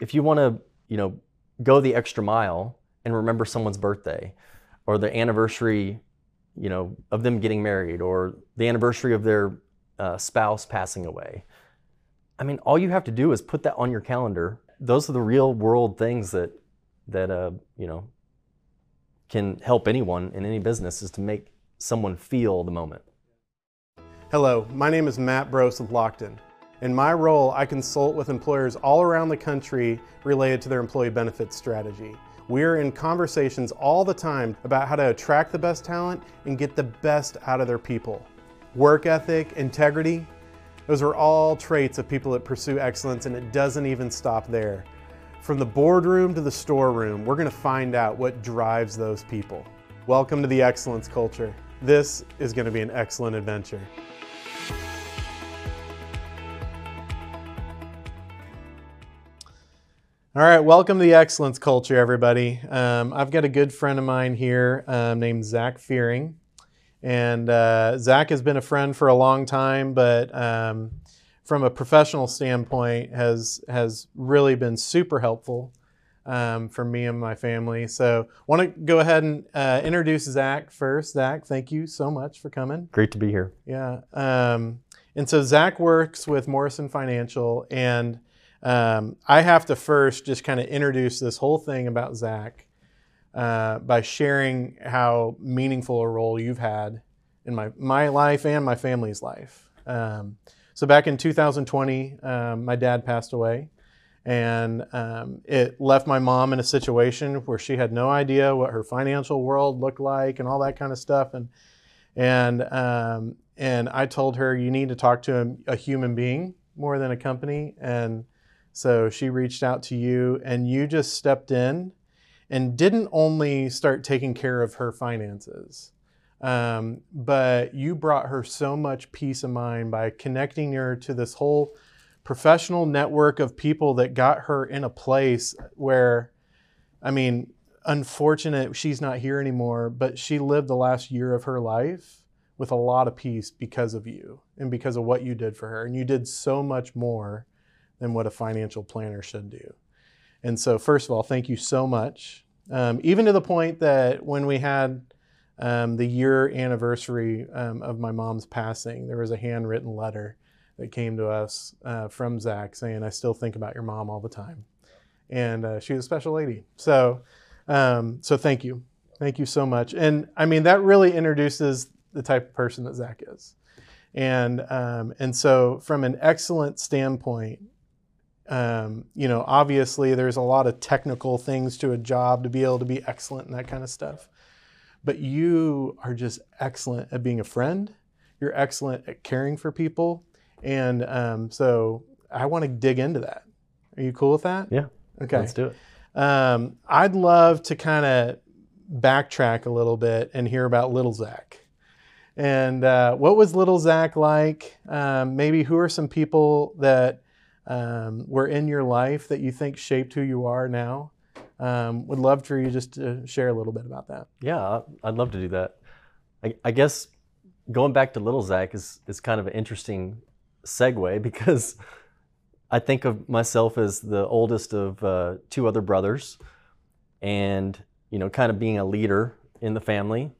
if you want to, you know, go the extra mile and remember someone's birthday or the anniversary, you know, of them getting married or the anniversary of their uh, spouse passing away. I mean, all you have to do is put that on your calendar. Those are the real world things that that uh, you know can help anyone in any business is to make someone feel the moment. Hello, my name is Matt Brose with Lockton. In my role, I consult with employers all around the country related to their employee benefits strategy. We're in conversations all the time about how to attract the best talent and get the best out of their people. Work ethic, integrity, those are all traits of people that pursue excellence, and it doesn't even stop there. From the boardroom to the storeroom, we're going to find out what drives those people. Welcome to the excellence culture. This is going to be an excellent adventure. All right, welcome to the excellence culture, everybody. Um, I've got a good friend of mine here um, named Zak Fearing. And uh, Zak has been a friend for a long time, but um, from a professional standpoint, has has really been super helpful um, for me and my family. So, want to go ahead and uh, introduce Zak first. Zak, thank you so much for coming. Great to be here. Yeah. Um, and so Zak works with Morrison Financial, and um, I have to first just kind of introduce this whole thing about Zak uh, by sharing how meaningful a role you've had in my, my life and my family's life. Um, so back in 2020, um, my dad passed away, and um, it left my mom in a situation where she had no idea what her financial world looked like and all that kind of stuff. And and um, and I told her you need to talk to a, a human being more than a company. And so she reached out to you, and you just stepped in and didn't only start taking care of her finances, um, but you brought her so much peace of mind by connecting her to this whole professional network of people that got her in a place where, I mean, unfortunate she's not here anymore, but she lived the last year of her life with a lot of peace because of you and because of what you did for her. And you did so much more than what a financial planner should do. And so, first of all, thank you so much. Um, even to the point that when we had um, the year anniversary um, of my mom's passing, there was a handwritten letter that came to us uh, from Zak saying, I still think about your mom all the time. And uh, she was a special lady. So, um, so thank you. Thank you so much. And I mean, that really introduces the type of person that Zak is. And, um, and so, from an excellent standpoint, um, you know, obviously there's a lot of technical things to a job to be able to be excellent and that kind of stuff. But you are just excellent at being a friend. You're excellent at caring for people. And um, so I want to dig into that. Are you cool with that? Yeah. Okay. Let's do it. Um, I'd love to kind of backtrack a little bit and hear about little Zak. And uh, what was little Zak like? Um, maybe who are some people that um, were in your life that you think shaped who you are now. Um, would love for you just to share a little bit about that. Yeah, I'd love to do that. I, I guess going back to little Zak is, is kind of an interesting segue because I think of myself as the oldest of uh, two other brothers, and you know, kind of being a leader in the family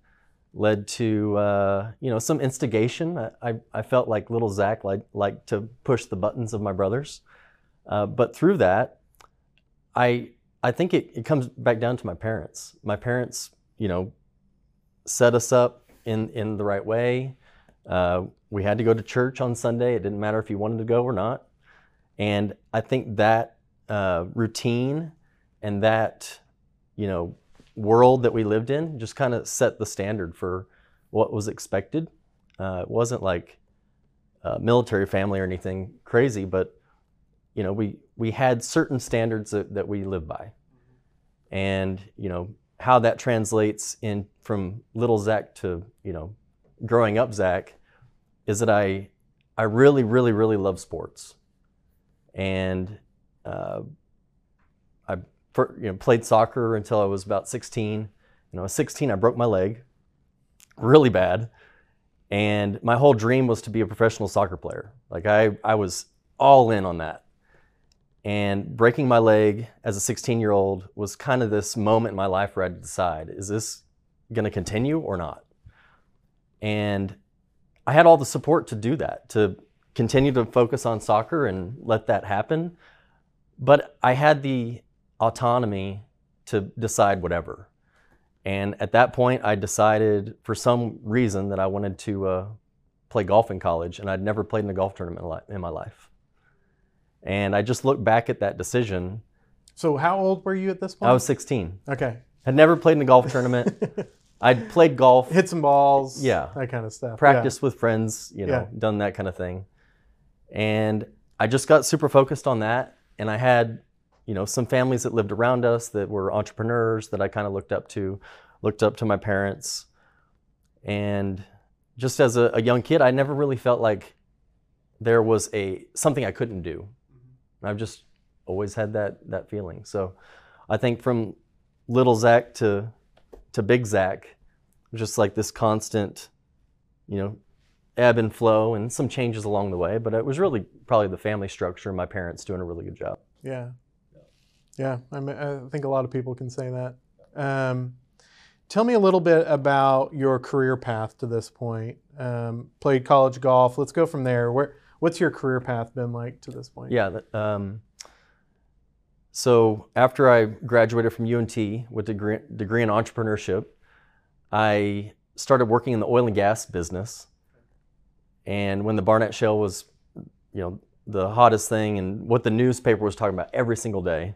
led to uh, you know some instigation. I, I felt like little Zak like like to push the buttons of my brothers, uh, but through that, I I think it, it comes back down to my parents. My parents, you know, set us up in in the right way. Uh, we had to go to church on Sunday. It didn't matter if you wanted to go or not, and I think that uh, routine and that you know world that we lived in just kind of set the standard for what was expected. Uh, it wasn't like a military family or anything crazy, but you know, we we had certain standards that, that we live by, and you know how that translates in from little Zak to you know growing up Zak is that I I really really really love sports, and uh, for, you know, played soccer until I was about 16. You know, at 16, I broke my leg really bad. And my whole dream was to be a professional soccer player. Like I, I was all in on that. And breaking my leg as a 16 year old was kind of this moment in my life where I had to decide is this going to continue or not? And I had all the support to do that, to continue to focus on soccer and let that happen. But I had the autonomy to decide whatever. And at that point, I decided for some reason that I wanted to uh, play golf in college, and I'd never played in a golf tournament in my life. And I just look back at that decision. So, how old were you at this point? I was 16. Okay. Had never played in a golf tournament. I'd played golf, hit some balls, yeah, that kind of stuff. Practiced yeah. with friends, you know, yeah. done that kind of thing. And I just got super focused on that. And I had, you know, some families that lived around us that were entrepreneurs that I kind of looked up to, looked up to my parents. And just as a, a young kid, I never really felt like there was a something I couldn't do. Mm-hmm. I've just always had that that feeling. So I think from little Zak to to big Zak, just like this constant, you know, ebb and flow and some changes along the way. But it was really probably the family structure and my parents doing a really good job. Yeah. Yeah. I, mean, I think a lot of people can say that. Um, tell me a little bit about your career path to this point. Um, played college golf. Let's go from there. Where, what's your career path been like to this point? Yeah. Um, so after I graduated from UNT with a degree, degree in entrepreneurship, I started working in the oil and gas business. And when the Barnett Shale was, you know, the hottest thing and what the newspaper was talking about every single day,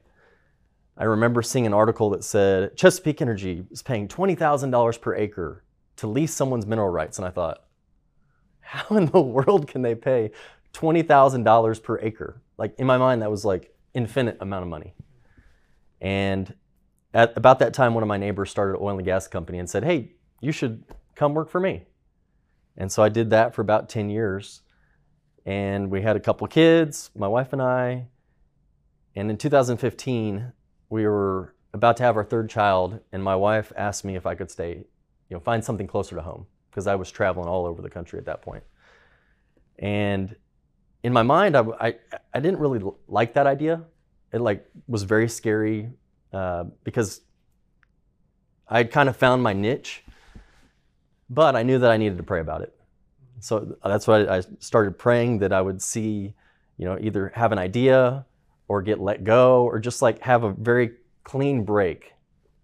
I remember seeing an article that said Chesapeake Energy is paying $20,000 per acre to lease someone's mineral rights. And I thought, how in the world can they pay $20,000 per acre? Like in my mind, that was like infinite amount of money. And at about that time, one of my neighbors started an oil and gas company and said, Hey, you should come work for me. And so I did that for about 10 years. And we had a couple kids, my wife and I. And in 2015, we were about to have our third child, and my wife asked me if I could stay, you know, find something closer to home because I was traveling all over the country at that point. And in my mind, I, I, I didn't really like that idea. It like was very scary uh, because I had kind of found my niche, but I knew that I needed to pray about it. So that's why I started praying that I would see, you know, either have an idea or get let go or just like have a very clean break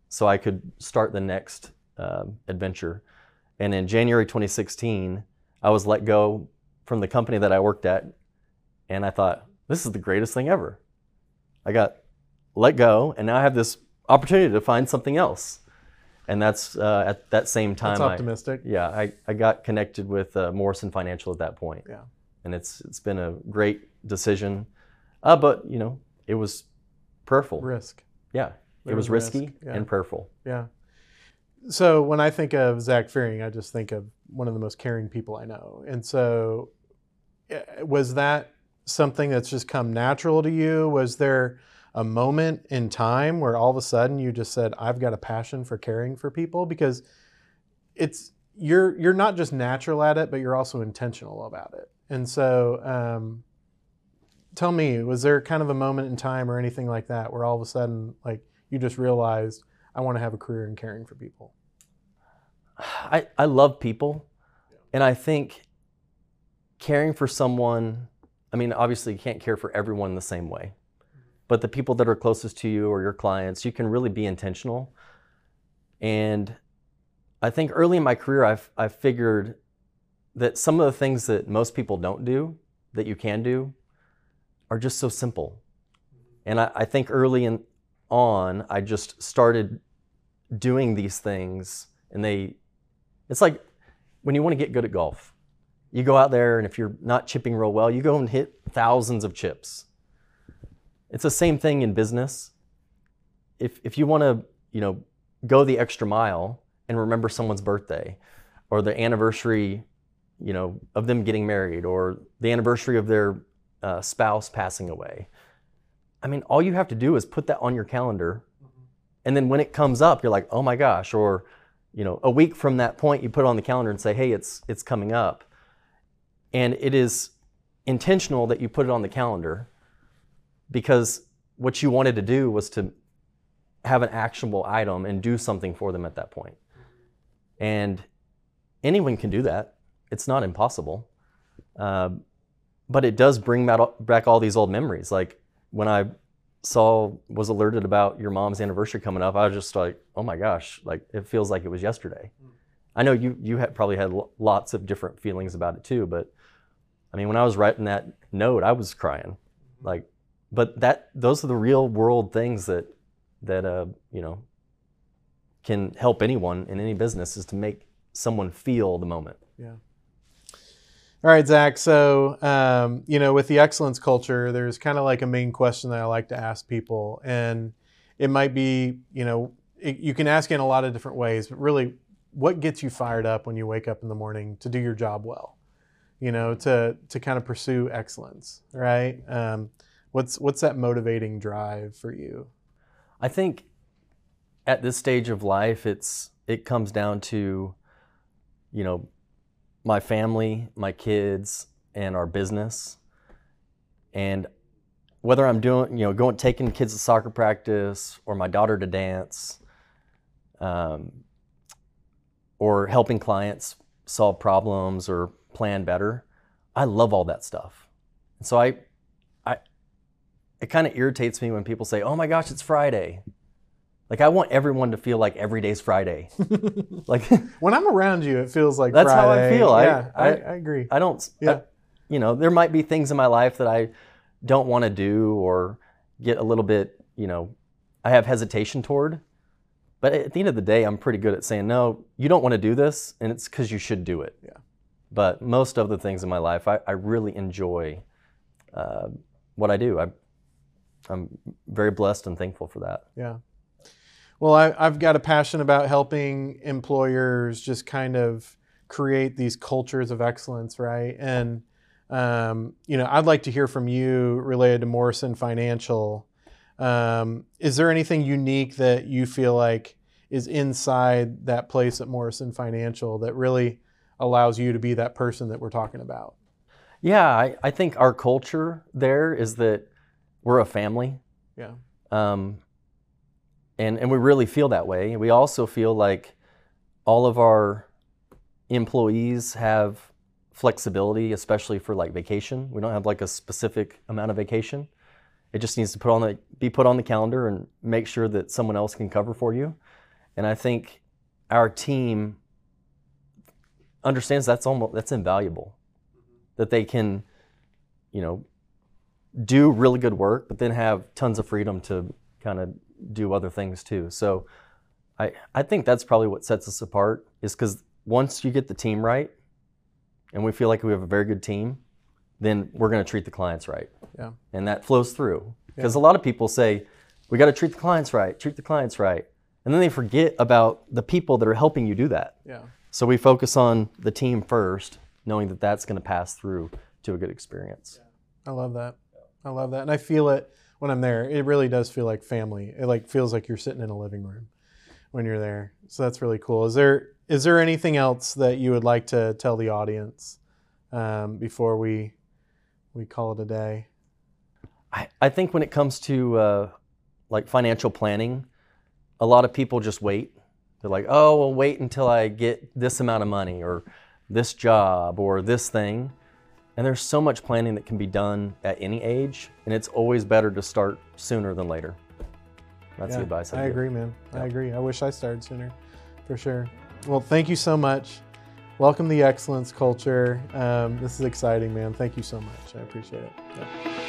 so I could start the next uh, adventure. And in January 2016, I was let go from the company that I worked at and I thought, this is the greatest thing ever. I got let go, and now I have this opportunity to find something else. And that's uh, at that same time. That's optimistic. I, yeah, I, I got connected with uh, Morrison Financial at that point. Yeah. And it's it's been a great decision, uh, but you know it was prayerful. Risk. Yeah, there it was, was risky yeah. and prayerful. Yeah. So when I think of Zak Fearing, I just think of one of the most caring people I know. And so, was that something that's just come natural to you? Was there a moment in time where all of a sudden you just said, "I've got a passion for caring for people"? Because it's you're you're not just natural at it, but you're also intentional about it. And so, um, tell me, was there kind of a moment in time or anything like that where all of a sudden, like you just realized, I want to have a career in caring for people? I, I love people. And I think caring for someone I mean, obviously, you can't care for everyone the same way, but the people that are closest to you or your clients, you can really be intentional. And I think early in my career, I've, I've figured that some of the things that most people don't do that you can do are just so simple. And I, I think early in, on, I just started doing these things, and they, it's like when you want to get good at golf you go out there, and if you're not chipping real well, you go and hit thousands of chips. It's the same thing in business. If, if you want to, you know, go the extra mile and remember someone's birthday or the anniversary, you know, of them getting married or the anniversary of their uh, spouse passing away. I mean, all you have to do is put that on your calendar. And then when it comes up, you're like, oh my gosh. Or, you know, a week from that point, you put it on the calendar and say, hey, it's, it's coming up. And it is intentional that you put it on the calendar. because what you wanted to do was to have an actionable item and do something for them at that point. And anyone can do that. It's not impossible. Uh, but it does bring back all these old memories. Like when I saw, was alerted about your mom's anniversary coming up, I was just like, oh my gosh, like it feels like it was yesterday. I know you, you had probably had lots of different feelings about it too, but I mean, when I was writing that note, I was crying. Like, but that, those are the real world things that, that, uh, you know, can help anyone in any business is to make someone feel the moment. Yeah. All right, Zak. So, um, you know, with the excellence culture, there's kind of like a main question that I like to ask people. And it might be, you know, it, you can ask it in a lot of different ways, but really, what gets you fired up when you wake up in the morning to do your job well? You know, to, to kind of pursue excellence, right? Um, what's, what's that motivating drive for you? I think at this stage of life, it's, it comes down to, you know, my family, my kids, and our business. And whether I'm doing, you know, going taking kids to soccer practice or my daughter to dance, um, or helping clients solve problems or plan better, I love all that stuff. And so I, I, it kind of irritates me when people say, "Oh my gosh, it's Friday." Like I want everyone to feel like every day's Friday. like when I'm around you, it feels like that's Friday. how I feel. Yeah, I, I, I agree. I don't. Yeah. I, you know, there might be things in my life that I don't want to do or get a little bit. You know, I have hesitation toward. But at the end of the day, I'm pretty good at saying no. You don't want to do this, and it's because you should do it. Yeah. But most of the things in my life, I, I really enjoy uh, what I do. I, I'm very blessed and thankful for that. Yeah. Well, I, have got a passion about helping employers just kind of create these cultures of excellence, right? And um, you know, I'd like to hear from you related to Morrison Financial. Um, is there anything unique that you feel like is inside that place at Morrison Financial that really allows you to be that person that we're talking about? Yeah, I, I think our culture there is that we're a family. Yeah. Um, and and we really feel that way. We also feel like all of our employees have flexibility, especially for like vacation. We don't have like a specific amount of vacation. It just needs to put on the be put on the calendar and make sure that someone else can cover for you. And I think our team understands that's almost that's invaluable. That they can, you know, do really good work, but then have tons of freedom to kind of do other things too. So I, I think that's probably what sets us apart is because once you get the team right and we feel like we have a very good team, then we're going to treat the clients right. Yeah. And that flows through. Because yeah. a lot of people say, we got to treat the clients right, treat the clients right. And then they forget about the people that are helping you do that. Yeah. So we focus on the team first, knowing that that's going to pass through to a good experience. I love that. I love that. And I feel it when I'm there, it really does feel like family. It like feels like you're sitting in a living room when you're there. So that's really cool. Is there is there anything else that you would like to tell the audience um, before we we call it a day? I, I think when it comes to uh, like financial planning, a lot of people just wait. They're like, oh, well, wait until I get this amount of money or this job or this thing. And there's so much planning that can be done at any age, and it's always better to start sooner than later. That's yeah, the advice I, I agree, man. I agree. I wish I started sooner, for sure. Well, thank you so much. Welcome the excellence culture. Um, this is exciting, man. Thank you so much. I appreciate it. Yeah.